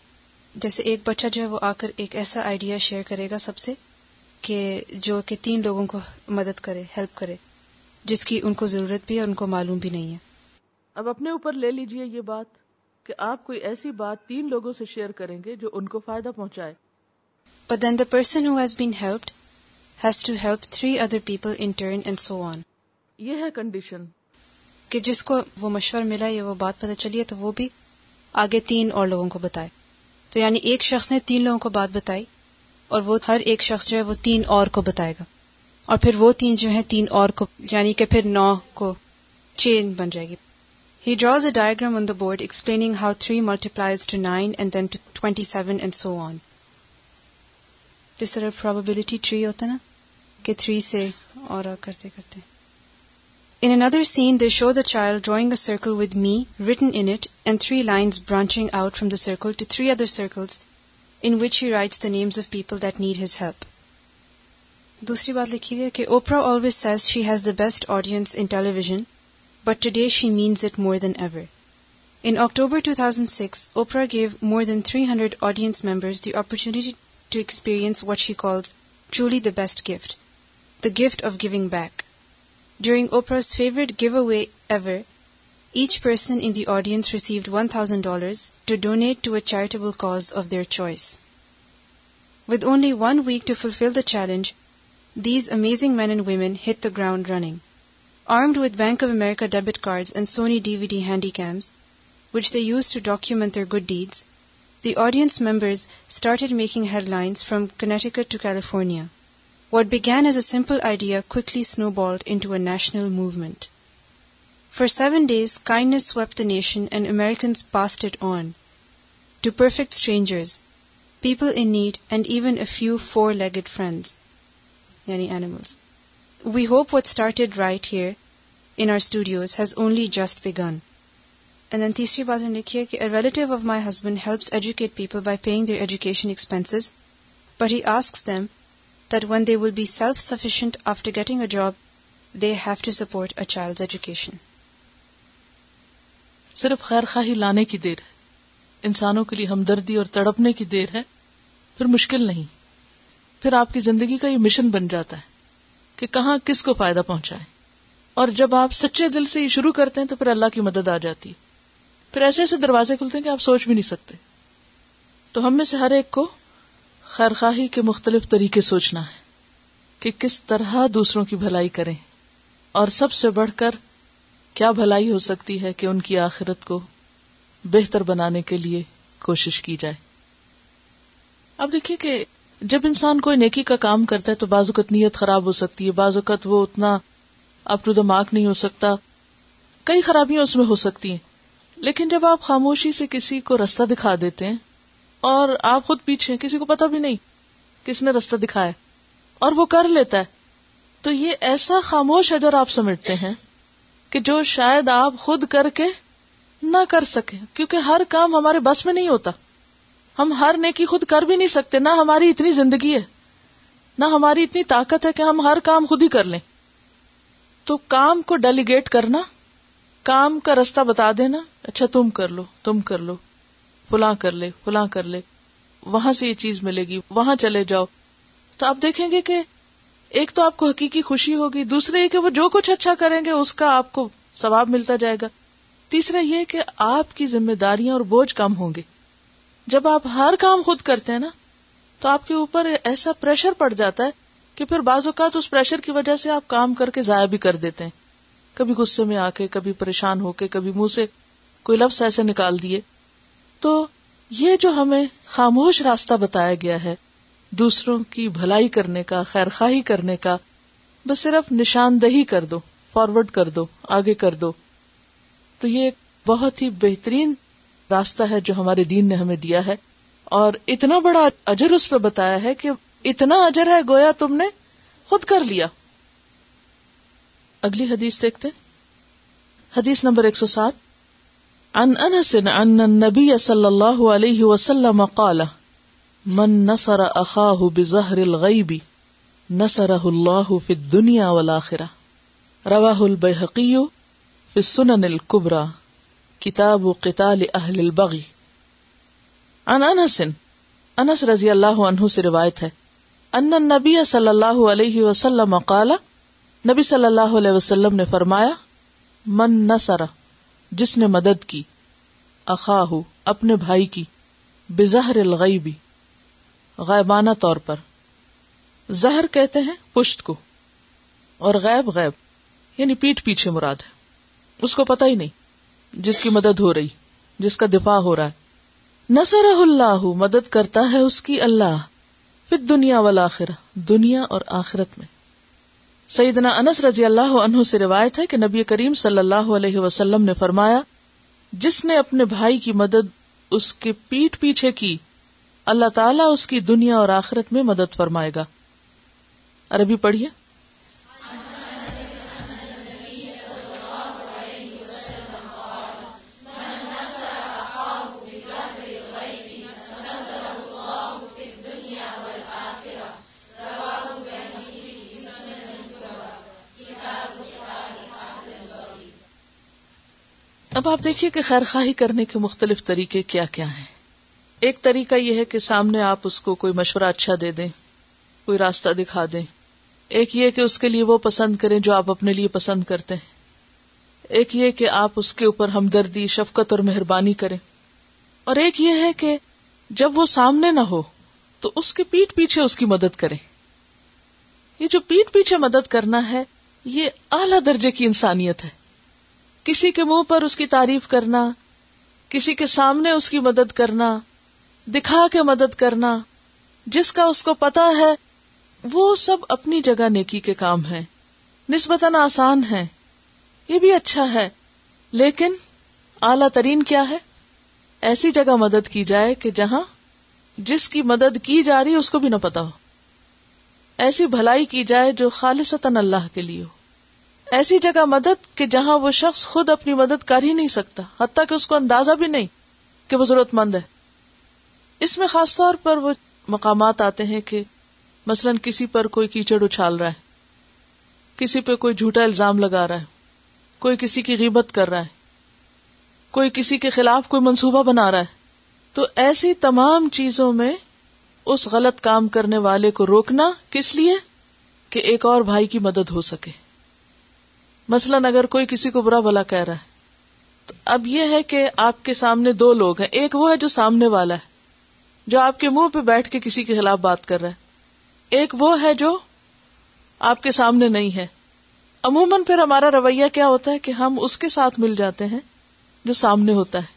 جیسے ایک بچہ جو ہے وہ آ کر ایک ایسا idea share کرے گا سب سے کہ جو کہ تین لوگوں کو مدد کرے ہیلپ کرے جس کی ان کو ضرورت بھی ہے اور ان کو معلوم بھی نہیں ہے اب اپنے اوپر لے لیجئے یہ بات کہ آپ کوئی ایسی بات تین لوگوں سے شیئر کریں گے جو ان کو فائدہ پہنچائے But then the person who has been helped has to help three other people in turn and so on. یہ ہے کنڈیشن کہ جس کو وہ مشور ملا یا وہ بات پتہ چلی ہے تو وہ بھی آگے تین اور لوگوں کو بتائے تو یعنی ایک شخص نے تین لوگوں کو بات بتائی اور وہ ہر ایک شخص جو ہے وہ تین اور کو بتائے گا اور پھر وہ تین جو ہیں تین اور کو یعنی کہ پھر نو کو چین بن جائے گی he draws a diagram on the board explaining how three multiplies to nine and then to twenty seven and so on tree ہوتا نا کہ تھری سے اور کرتے کرتے in scene they show the child drawing a circle with me written it and three lines branching out from the circle to three other circles in which he writes the names of people that need his help دوسری بات لکھی ہوئی ہے کہ Oprah always says she has the best audience in television but today she means it more than ever. In October 2006, Oprah gave more than 300 audience members the opportunity to experience what she calls truly the best gift, the gift of giving back. During Oprah's favorite giveaway ever, each person in the audience received $1,000 to donate to a charitable cause of their choice. With only 1 week to fulfill the challenge, these amazing men and women hit the ground running. Armed with Bank of America debit cards and Sony DVD handycams, which they used to document their good deeds, the audience members started making headlines from Connecticut to California. What began as a simple idea quickly snowballed into a national movement. For 7 days, kindness swept the nation and Americans passed it on to perfect strangers, people in need, and even a few four-legged friends, yani animals. We hope what started right here in are studios has only just begun and then تیسری بات لکھی ہے کہ relative of my husband helps educate people by paying their education expenses but he asks them that one they will be self sufficient after getting a job they have to support a child education صرف خیر خواہی لانے کی دیر ہے انسانوں کے لیے ہمدردی اور تڑپنے کی دیر ہے پھر مشکل نہیں پھر آپ کی زندگی کا یہ مشن بن جاتا ہے کہ کہاں کس کو فائدہ پہنچائے اور جب آپ سچے دل سے یہ شروع کرتے ہیں تو پھر اللہ کی مدد آ جاتی پھر ایسے ایسے دروازے کھلتے ہیں کہ آپ سوچ بھی نہیں سکتے تو ہم میں سے ہر ایک کو خیر خاہی کے مختلف طریقے سوچنا ہے کہ کس طرح دوسروں کی بھلائی کریں اور سب سے بڑھ کر کیا بھلائی ہو سکتی ہے کہ ان کی آخرت کو بہتر بنانے کے لیے کوشش کی جائے اب دیکھیے کہ جب انسان کوئی نیکی کا کام کرتا ہے تو بعض اوقات نیت خراب ہو سکتی ہے بعض اوقات وہ اتنا اپ ٹو دا مارک نہیں ہو سکتا کئی خرابیاں اس میں ہو سکتی ہیں لیکن جب آپ خاموشی سے کسی کو رستہ دکھا دیتے ہیں اور آپ خود پیچھے کسی کو پتا بھی نہیں کس نے رستہ دکھایا اور وہ کر لیتا ہے تو یہ ایسا خاموش اجر آپ سمیٹتے ہیں کہ جو شاید آپ خود کر کے نہ کر سکے کیونکہ ہر کام ہمارے بس میں نہیں ہوتا ہم ہر نیکی خود کر بھی نہیں سکتے نہ ہماری اتنی زندگی ہے نہ ہماری اتنی طاقت ہے کہ ہم ہر کام خود ہی کر لیں تو کام کو ڈیلیگیٹ کرنا کام کا رستہ بتا دینا اچھا تم کر لو تم کر لو فلاں کر لے فلاں کر لے وہاں سے یہ چیز ملے گی وہاں چلے جاؤ تو آپ دیکھیں گے کہ ایک تو آپ کو حقیقی خوشی ہوگی دوسرے یہ کہ وہ جو کچھ اچھا کریں گے اس کا آپ کو ثواب ملتا جائے گا تیسرا یہ کہ آپ کی ذمہ داریاں اور بوجھ کم ہوں گے جب آپ ہر کام خود کرتے ہیں نا تو آپ کے اوپر ایسا پریشر پڑ جاتا ہے کہ پھر بعض اوقات اس پریشر کی وجہ سے آپ کام کر کے ضائع بھی کر دیتے ہیں کبھی غصے میں آ کے کبھی پریشان ہو کے کبھی منہ سے کوئی لفظ ایسے نکال دیے تو یہ جو ہمیں خاموش راستہ بتایا گیا ہے دوسروں کی بھلائی کرنے کا خیر خواہی کرنے کا بس صرف نشاندہی کر دو فارورڈ کر دو آگے کر دو تو یہ ایک بہت ہی بہترین راستہ ہے جو ہمارے دین نے ہمیں دیا ہے اور اتنا بڑا اجر اس پہ بتایا ہے کہ اتنا اجر ہے گویا تم نے خود کر لیا اگلی حدیث دیکھتے حدیث نمبر ایک سو سات ان انس النبي صلى الله عليه وسلم قال من نصر اخاه بظهر الغيب نصره الله في الدنيا والاخره رواه البيهقي في السنن الكبرى کتاب و انس انس رضی اللہ عنہ سے روایت ہے ان نبی صلی اللہ علیہ وسلم کالا نبی صلی اللہ علیہ وسلم نے فرمایا من نہ سرا جس نے مدد کی اخاہ اپنے بھائی کی الغیبی غیبانہ طور پر زہر کہتے ہیں پشت کو اور غیب غیب یعنی پیٹ پیچھے مراد ہے اس کو پتا ہی نہیں جس کی مدد ہو رہی جس کا دفاع ہو رہا ہے نسر اللہ مدد کرتا ہے اس کی اللہ پھر دنیا والا دنیا اور آخرت میں سیدنا انس رضی اللہ عنہ سے روایت ہے کہ نبی کریم صلی اللہ علیہ وسلم نے فرمایا جس نے اپنے بھائی کی مدد اس کے پیٹ پیچھے کی اللہ تعالیٰ اس کی دنیا اور آخرت میں مدد فرمائے گا عربی پڑھیے اب آپ دیکھیے کہ خیر خواہی کرنے کے مختلف طریقے کیا کیا ہیں ایک طریقہ یہ ہے کہ سامنے آپ اس کو کوئی مشورہ اچھا دے دیں کوئی راستہ دکھا دیں ایک یہ کہ اس کے لیے وہ پسند کریں جو آپ اپنے لیے پسند کرتے ہیں ایک یہ کہ آپ اس کے اوپر ہمدردی شفقت اور مہربانی کریں اور ایک یہ ہے کہ جب وہ سامنے نہ ہو تو اس کے پیٹ پیچھے اس کی مدد کریں یہ جو پیٹ پیچھے مدد کرنا ہے یہ اعلی درجے کی انسانیت ہے کسی کے منہ پر اس کی تعریف کرنا کسی کے سامنے اس کی مدد کرنا دکھا کے مدد کرنا جس کا اس کو پتا ہے وہ سب اپنی جگہ نیکی کے کام ہے نسبتاً آسان ہے یہ بھی اچھا ہے لیکن اعلی ترین کیا ہے ایسی جگہ مدد کی جائے کہ جہاں جس کی مدد کی جا رہی اس کو بھی نہ پتا ہو ایسی بھلائی کی جائے جو خالصتاً اللہ کے لیے ہو ایسی جگہ مدد کہ جہاں وہ شخص خود اپنی مدد کر ہی نہیں سکتا حتیٰ کہ اس کو اندازہ بھی نہیں کہ وہ ضرورت مند ہے اس میں خاص طور پر وہ مقامات آتے ہیں کہ مثلا کسی پر کوئی کیچڑ اچھال رہا ہے کسی پہ کوئی جھوٹا الزام لگا رہا ہے کوئی کسی کی غیبت کر رہا ہے کوئی کسی کے خلاف کوئی منصوبہ بنا رہا ہے تو ایسی تمام چیزوں میں اس غلط کام کرنے والے کو روکنا کس لیے کہ ایک اور بھائی کی مدد ہو سکے مثلاً اگر کوئی کسی کو برا بلا کہہ رہا ہے تو اب یہ ہے کہ آپ کے سامنے دو لوگ ہیں ایک وہ ہے جو سامنے والا ہے جو آپ کے منہ پہ بیٹھ کے کسی کے خلاف بات کر رہا ہے ایک وہ ہے جو آپ کے سامنے نہیں ہے عموماً پھر ہمارا رویہ کیا ہوتا ہے کہ ہم اس کے ساتھ مل جاتے ہیں جو سامنے ہوتا ہے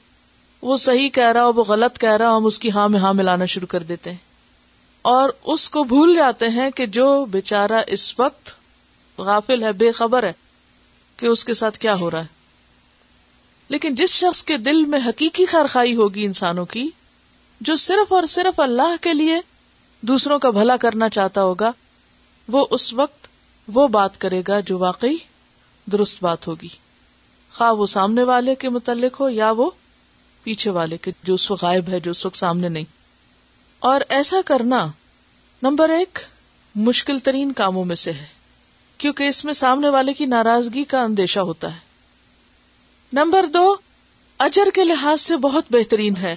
وہ صحیح کہہ رہا ہو وہ غلط کہہ رہا ہو ہم اس کی ہاں میں ہاں ملانا شروع کر دیتے ہیں اور اس کو بھول جاتے ہیں کہ جو بیچارہ اس وقت غافل ہے بے خبر ہے کہ اس کے ساتھ کیا ہو رہا ہے لیکن جس شخص کے دل میں حقیقی خیر ہوگی انسانوں کی جو صرف اور صرف اللہ کے لیے دوسروں کا بھلا کرنا چاہتا ہوگا وہ اس وقت وہ بات کرے گا جو واقعی درست بات ہوگی خواہ وہ سامنے والے کے متعلق ہو یا وہ پیچھے والے کے جو اس وقت غائب ہے جو اس وقت سامنے نہیں اور ایسا کرنا نمبر ایک مشکل ترین کاموں میں سے ہے کیونکہ اس میں سامنے والے کی ناراضگی کا اندیشہ ہوتا ہے نمبر دو اجر کے لحاظ سے بہت بہترین ہے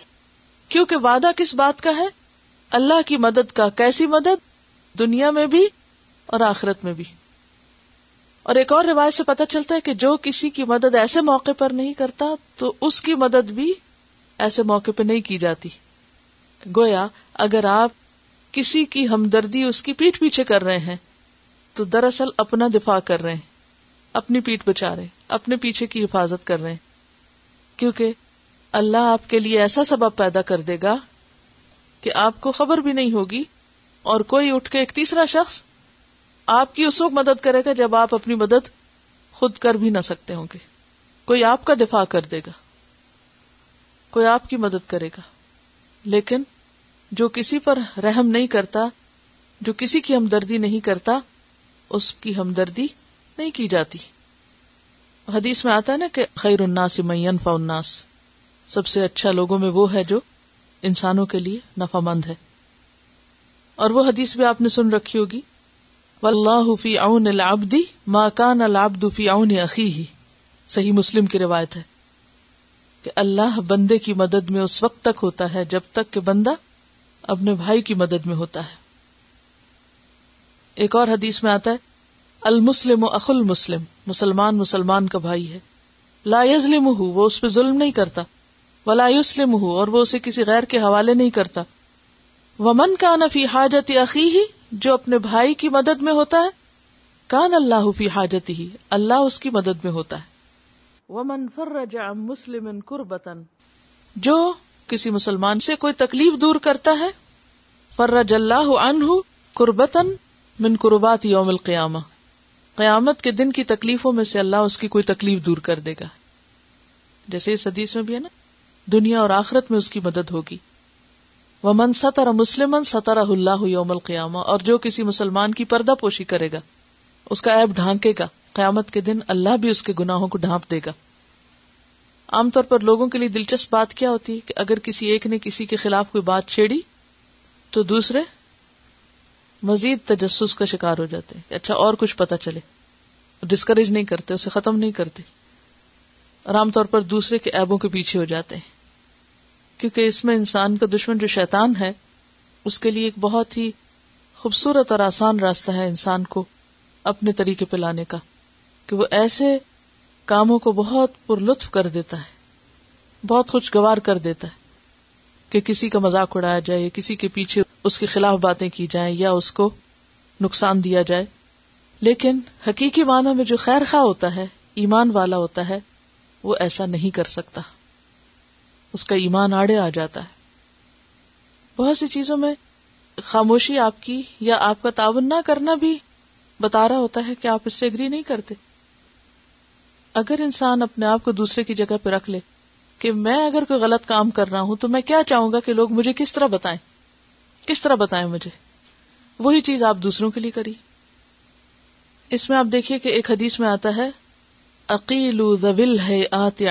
کیونکہ وعدہ کس بات کا ہے اللہ کی مدد کا کیسی مدد دنیا میں بھی اور آخرت میں بھی اور ایک اور روایت سے پتا چلتا ہے کہ جو کسی کی مدد ایسے موقع پر نہیں کرتا تو اس کی مدد بھی ایسے موقع پہ نہیں کی جاتی گویا اگر آپ کسی کی ہمدردی اس کی پیٹ پیچھے کر رہے ہیں تو دراصل اپنا دفاع کر رہے ہیں اپنی پیٹ بچا رہے ہیں اپنے پیچھے کی حفاظت کر رہے ہیں کیونکہ اللہ آپ کے لیے ایسا سبب پیدا کر دے گا کہ آپ کو خبر بھی نہیں ہوگی اور کوئی اٹھ کے ایک تیسرا شخص آپ کی اس وقت مدد کرے گا جب آپ اپنی مدد خود کر بھی نہ سکتے ہوں گے کوئی آپ کا دفاع کر دے گا کوئی آپ کی مدد کرے گا لیکن جو کسی پر رحم نہیں کرتا جو کسی کی ہمدردی نہیں کرتا اس کی ہمدردی نہیں کی جاتی حدیث میں آتا ہے نا کہ خیر اناس الناس سب سے اچھا لوگوں میں وہ ہے جو انسانوں کے لیے مند ہے اور وہ حدیث بھی آپ نے سن رکھی ہوگی اللہ فی اون لاب ما کان العبد فی اون اخیہ صحیح مسلم کی روایت ہے کہ اللہ بندے کی مدد میں اس وقت تک ہوتا ہے جب تک کہ بندہ اپنے بھائی کی مدد میں ہوتا ہے ایک اور حدیث میں آتا ہے المسلم اخل مسلم مسلمان مسلمان کا بھائی ہے لا یزلم ہو وہ اس پہ ظلم نہیں کرتا یسلم ہو اور وہ اسے کسی غیر کے حوالے نہیں کرتا ومن نفی حاجت عقی ہی جو اپنے بھائی کی مدد میں ہوتا ہے کان اللہ فی حاجت ہی اللہ اس کی مدد میں ہوتا ہے مسلم قربتن جو کسی مسلمان سے کوئی تکلیف دور کرتا ہے فرج اللہ عنہ قربتن من قربات یوم القیامہ قیامت کے دن کی تکلیفوں میں سے اللہ اس کی کوئی تکلیف دور کر دے گا جیسے اس حدیث میں بھی ہے نا دنیا اور آخرت میں اس کی مدد ہوگی وہ من مسلم اللہ یوم القیامہ اور جو کسی مسلمان کی پردہ پوشی کرے گا اس کا ایپ ڈھانکے گا قیامت کے دن اللہ بھی اس کے گناہوں کو ڈھانپ دے گا عام طور پر لوگوں کے لیے دلچسپ بات کیا ہوتی ہے کہ اگر کسی ایک نے کسی کے خلاف کوئی بات چھیڑی تو دوسرے مزید تجسس کا شکار ہو جاتے ہیں اچھا اور کچھ پتا چلے ڈسکریج نہیں کرتے اسے ختم نہیں کرتے اور عام طور پر دوسرے کے کے ایبوں پیچھے ہو جاتے ہیں کیونکہ اس میں انسان کا دشمن جو شیطان ہے اس کے لیے ایک بہت ہی خوبصورت اور آسان راستہ ہے انسان کو اپنے طریقے پہ لانے کا کہ وہ ایسے کاموں کو بہت پر لطف کر دیتا ہے بہت خوشگوار کر دیتا ہے کہ کسی کا مذاق اڑایا جائے کسی کے پیچھے اس کے خلاف باتیں کی جائیں یا اس کو نقصان دیا جائے لیکن حقیقی معنی میں جو خیر خواہ ہوتا ہے ایمان والا ہوتا ہے وہ ایسا نہیں کر سکتا اس کا ایمان آڑے آ جاتا ہے بہت سی چیزوں میں خاموشی آپ کی یا آپ کا تعاون نہ کرنا بھی بتا رہا ہوتا ہے کہ آپ اس سے اگری نہیں کرتے اگر انسان اپنے آپ کو دوسرے کی جگہ پہ رکھ لے کہ میں اگر کوئی غلط کام کر رہا ہوں تو میں کیا چاہوں گا کہ لوگ مجھے کس طرح بتائیں کس طرح بتائیں مجھے وہی چیز آپ دوسروں کے لیے کری اس میں آپ دیکھیے کہ ایک حدیث میں آتا ہے ہے عقیل آت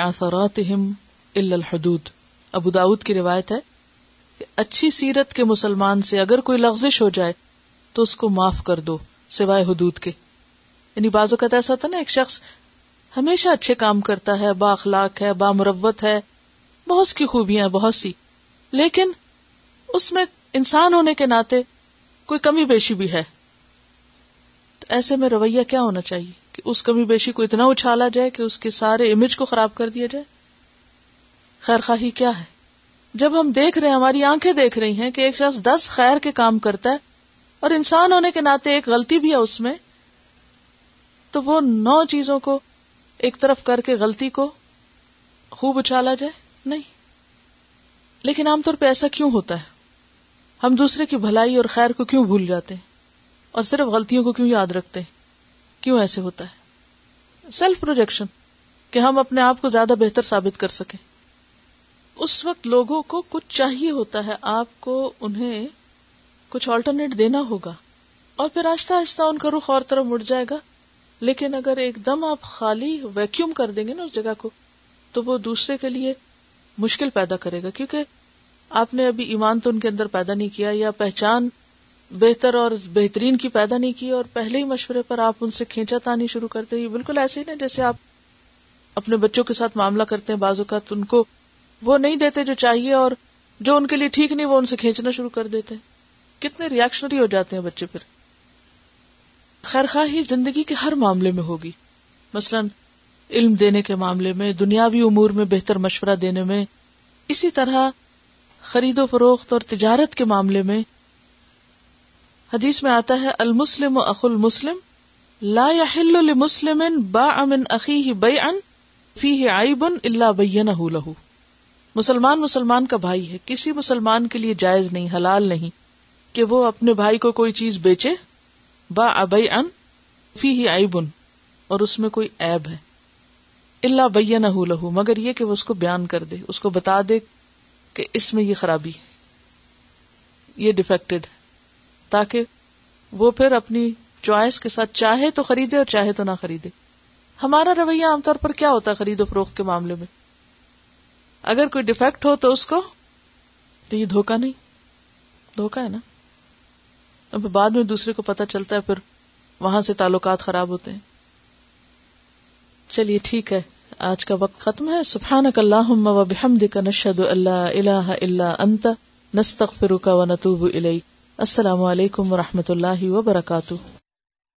الحدود ابو داود کی روایت ہے اچھی سیرت کے مسلمان سے اگر کوئی لغزش ہو جائے تو اس کو معاف کر دو سوائے حدود کے یعنی بازو کا ایسا تھا نا ایک شخص ہمیشہ اچھے کام کرتا ہے با اخلاق ہے با مروت ہے بہت سی خوبیاں بہت سی لیکن اس میں انسان ہونے کے ناطے کوئی کمی بیشی بھی ہے تو ایسے میں رویہ کیا ہونا چاہیے کہ اس کمی بیشی کو اتنا اچھالا جائے کہ اس کے سارے امیج کو خراب کر دیا جائے خیر خواہی کیا ہے جب ہم دیکھ رہے ہیں ہماری آنکھیں دیکھ رہی ہیں کہ ایک شخص دس خیر کے کام کرتا ہے اور انسان ہونے کے ناطے ایک غلطی بھی ہے اس میں تو وہ نو چیزوں کو ایک طرف کر کے غلطی کو خوب اچھالا جائے نہیں لیکن عام طور پہ ایسا کیوں ہوتا ہے ہم دوسرے کی بھلائی اور خیر کو کیوں بھول جاتے ہیں اور صرف غلطیوں کو کیوں یاد رکھتے ہیں کیوں ایسے ہوتا ہے سیلف پروجیکشن کہ ہم اپنے آپ کو زیادہ بہتر ثابت کر سکیں اس وقت لوگوں کو کچھ چاہیے ہوتا ہے آپ کو انہیں کچھ آلٹرنیٹ دینا ہوگا اور پھر آہستہ آہستہ ان کا رخ اور طرف مڑ جائے گا لیکن اگر ایک دم آپ خالی ویکیوم کر دیں گے نا اس جگہ کو تو وہ دوسرے کے لیے مشکل پیدا کرے گا کیونکہ آپ نے ابھی ایمان تو ان کے اندر پیدا نہیں کیا یا پہچان بہتر اور بہترین کی پیدا نہیں کی اور پہلے ہی مشورے پر آپ ان سے کھینچا تانی شروع کرتے بالکل ایسے ہی نا جیسے آپ اپنے بچوں کے ساتھ معاملہ کرتے بازو کا تو ان کو وہ نہیں دیتے جو چاہیے اور جو ان کے لیے ٹھیک نہیں وہ ان سے کھینچنا شروع کر دیتے کتنے ریاشنری ہو جاتے ہیں بچے پھر خیر خواہ زندگی کے ہر معاملے میں ہوگی مثلا علم دینے کے معاملے میں دنیاوی امور میں بہتر مشورہ دینے میں اسی طرح خرید و فروخت اور تجارت کے معاملے میں حدیث میں آتا ہے المسلم و اخ المسلم لا له مسلمان مسلمان کا بھائی ہے کسی مسلمان کے لیے جائز نہیں حلال نہیں کہ وہ اپنے بھائی کو کوئی چیز بیچے با ابئی ان فی آئی بن اور اس میں کوئی ایب ہے اللہ بیا لہو مگر یہ کہ وہ اس کو بیان کر دے اس کو بتا دے کہ اس میں یہ خرابی یہ ڈیفیکٹڈ تاکہ وہ پھر اپنی چوائس کے ساتھ چاہے تو خریدے اور چاہے تو نہ خریدے ہمارا رویہ عام طور پر کیا ہوتا ہے خرید و فروخت کے معاملے میں اگر کوئی ڈیفیکٹ ہو تو اس کو تو یہ دھوکا نہیں دھوکا ہے نا اب بعد میں دوسرے کو پتا چلتا ہے پھر وہاں سے تعلقات خراب ہوتے ہیں چلیے ٹھیک ہے آج کا وقت ختم ہے اللہ و بحمد کا نشد اللہ اللہ اللہ انت نستغفرک و نتوب اللہ السلام علیکم و رحمۃ اللہ وبرکاتہ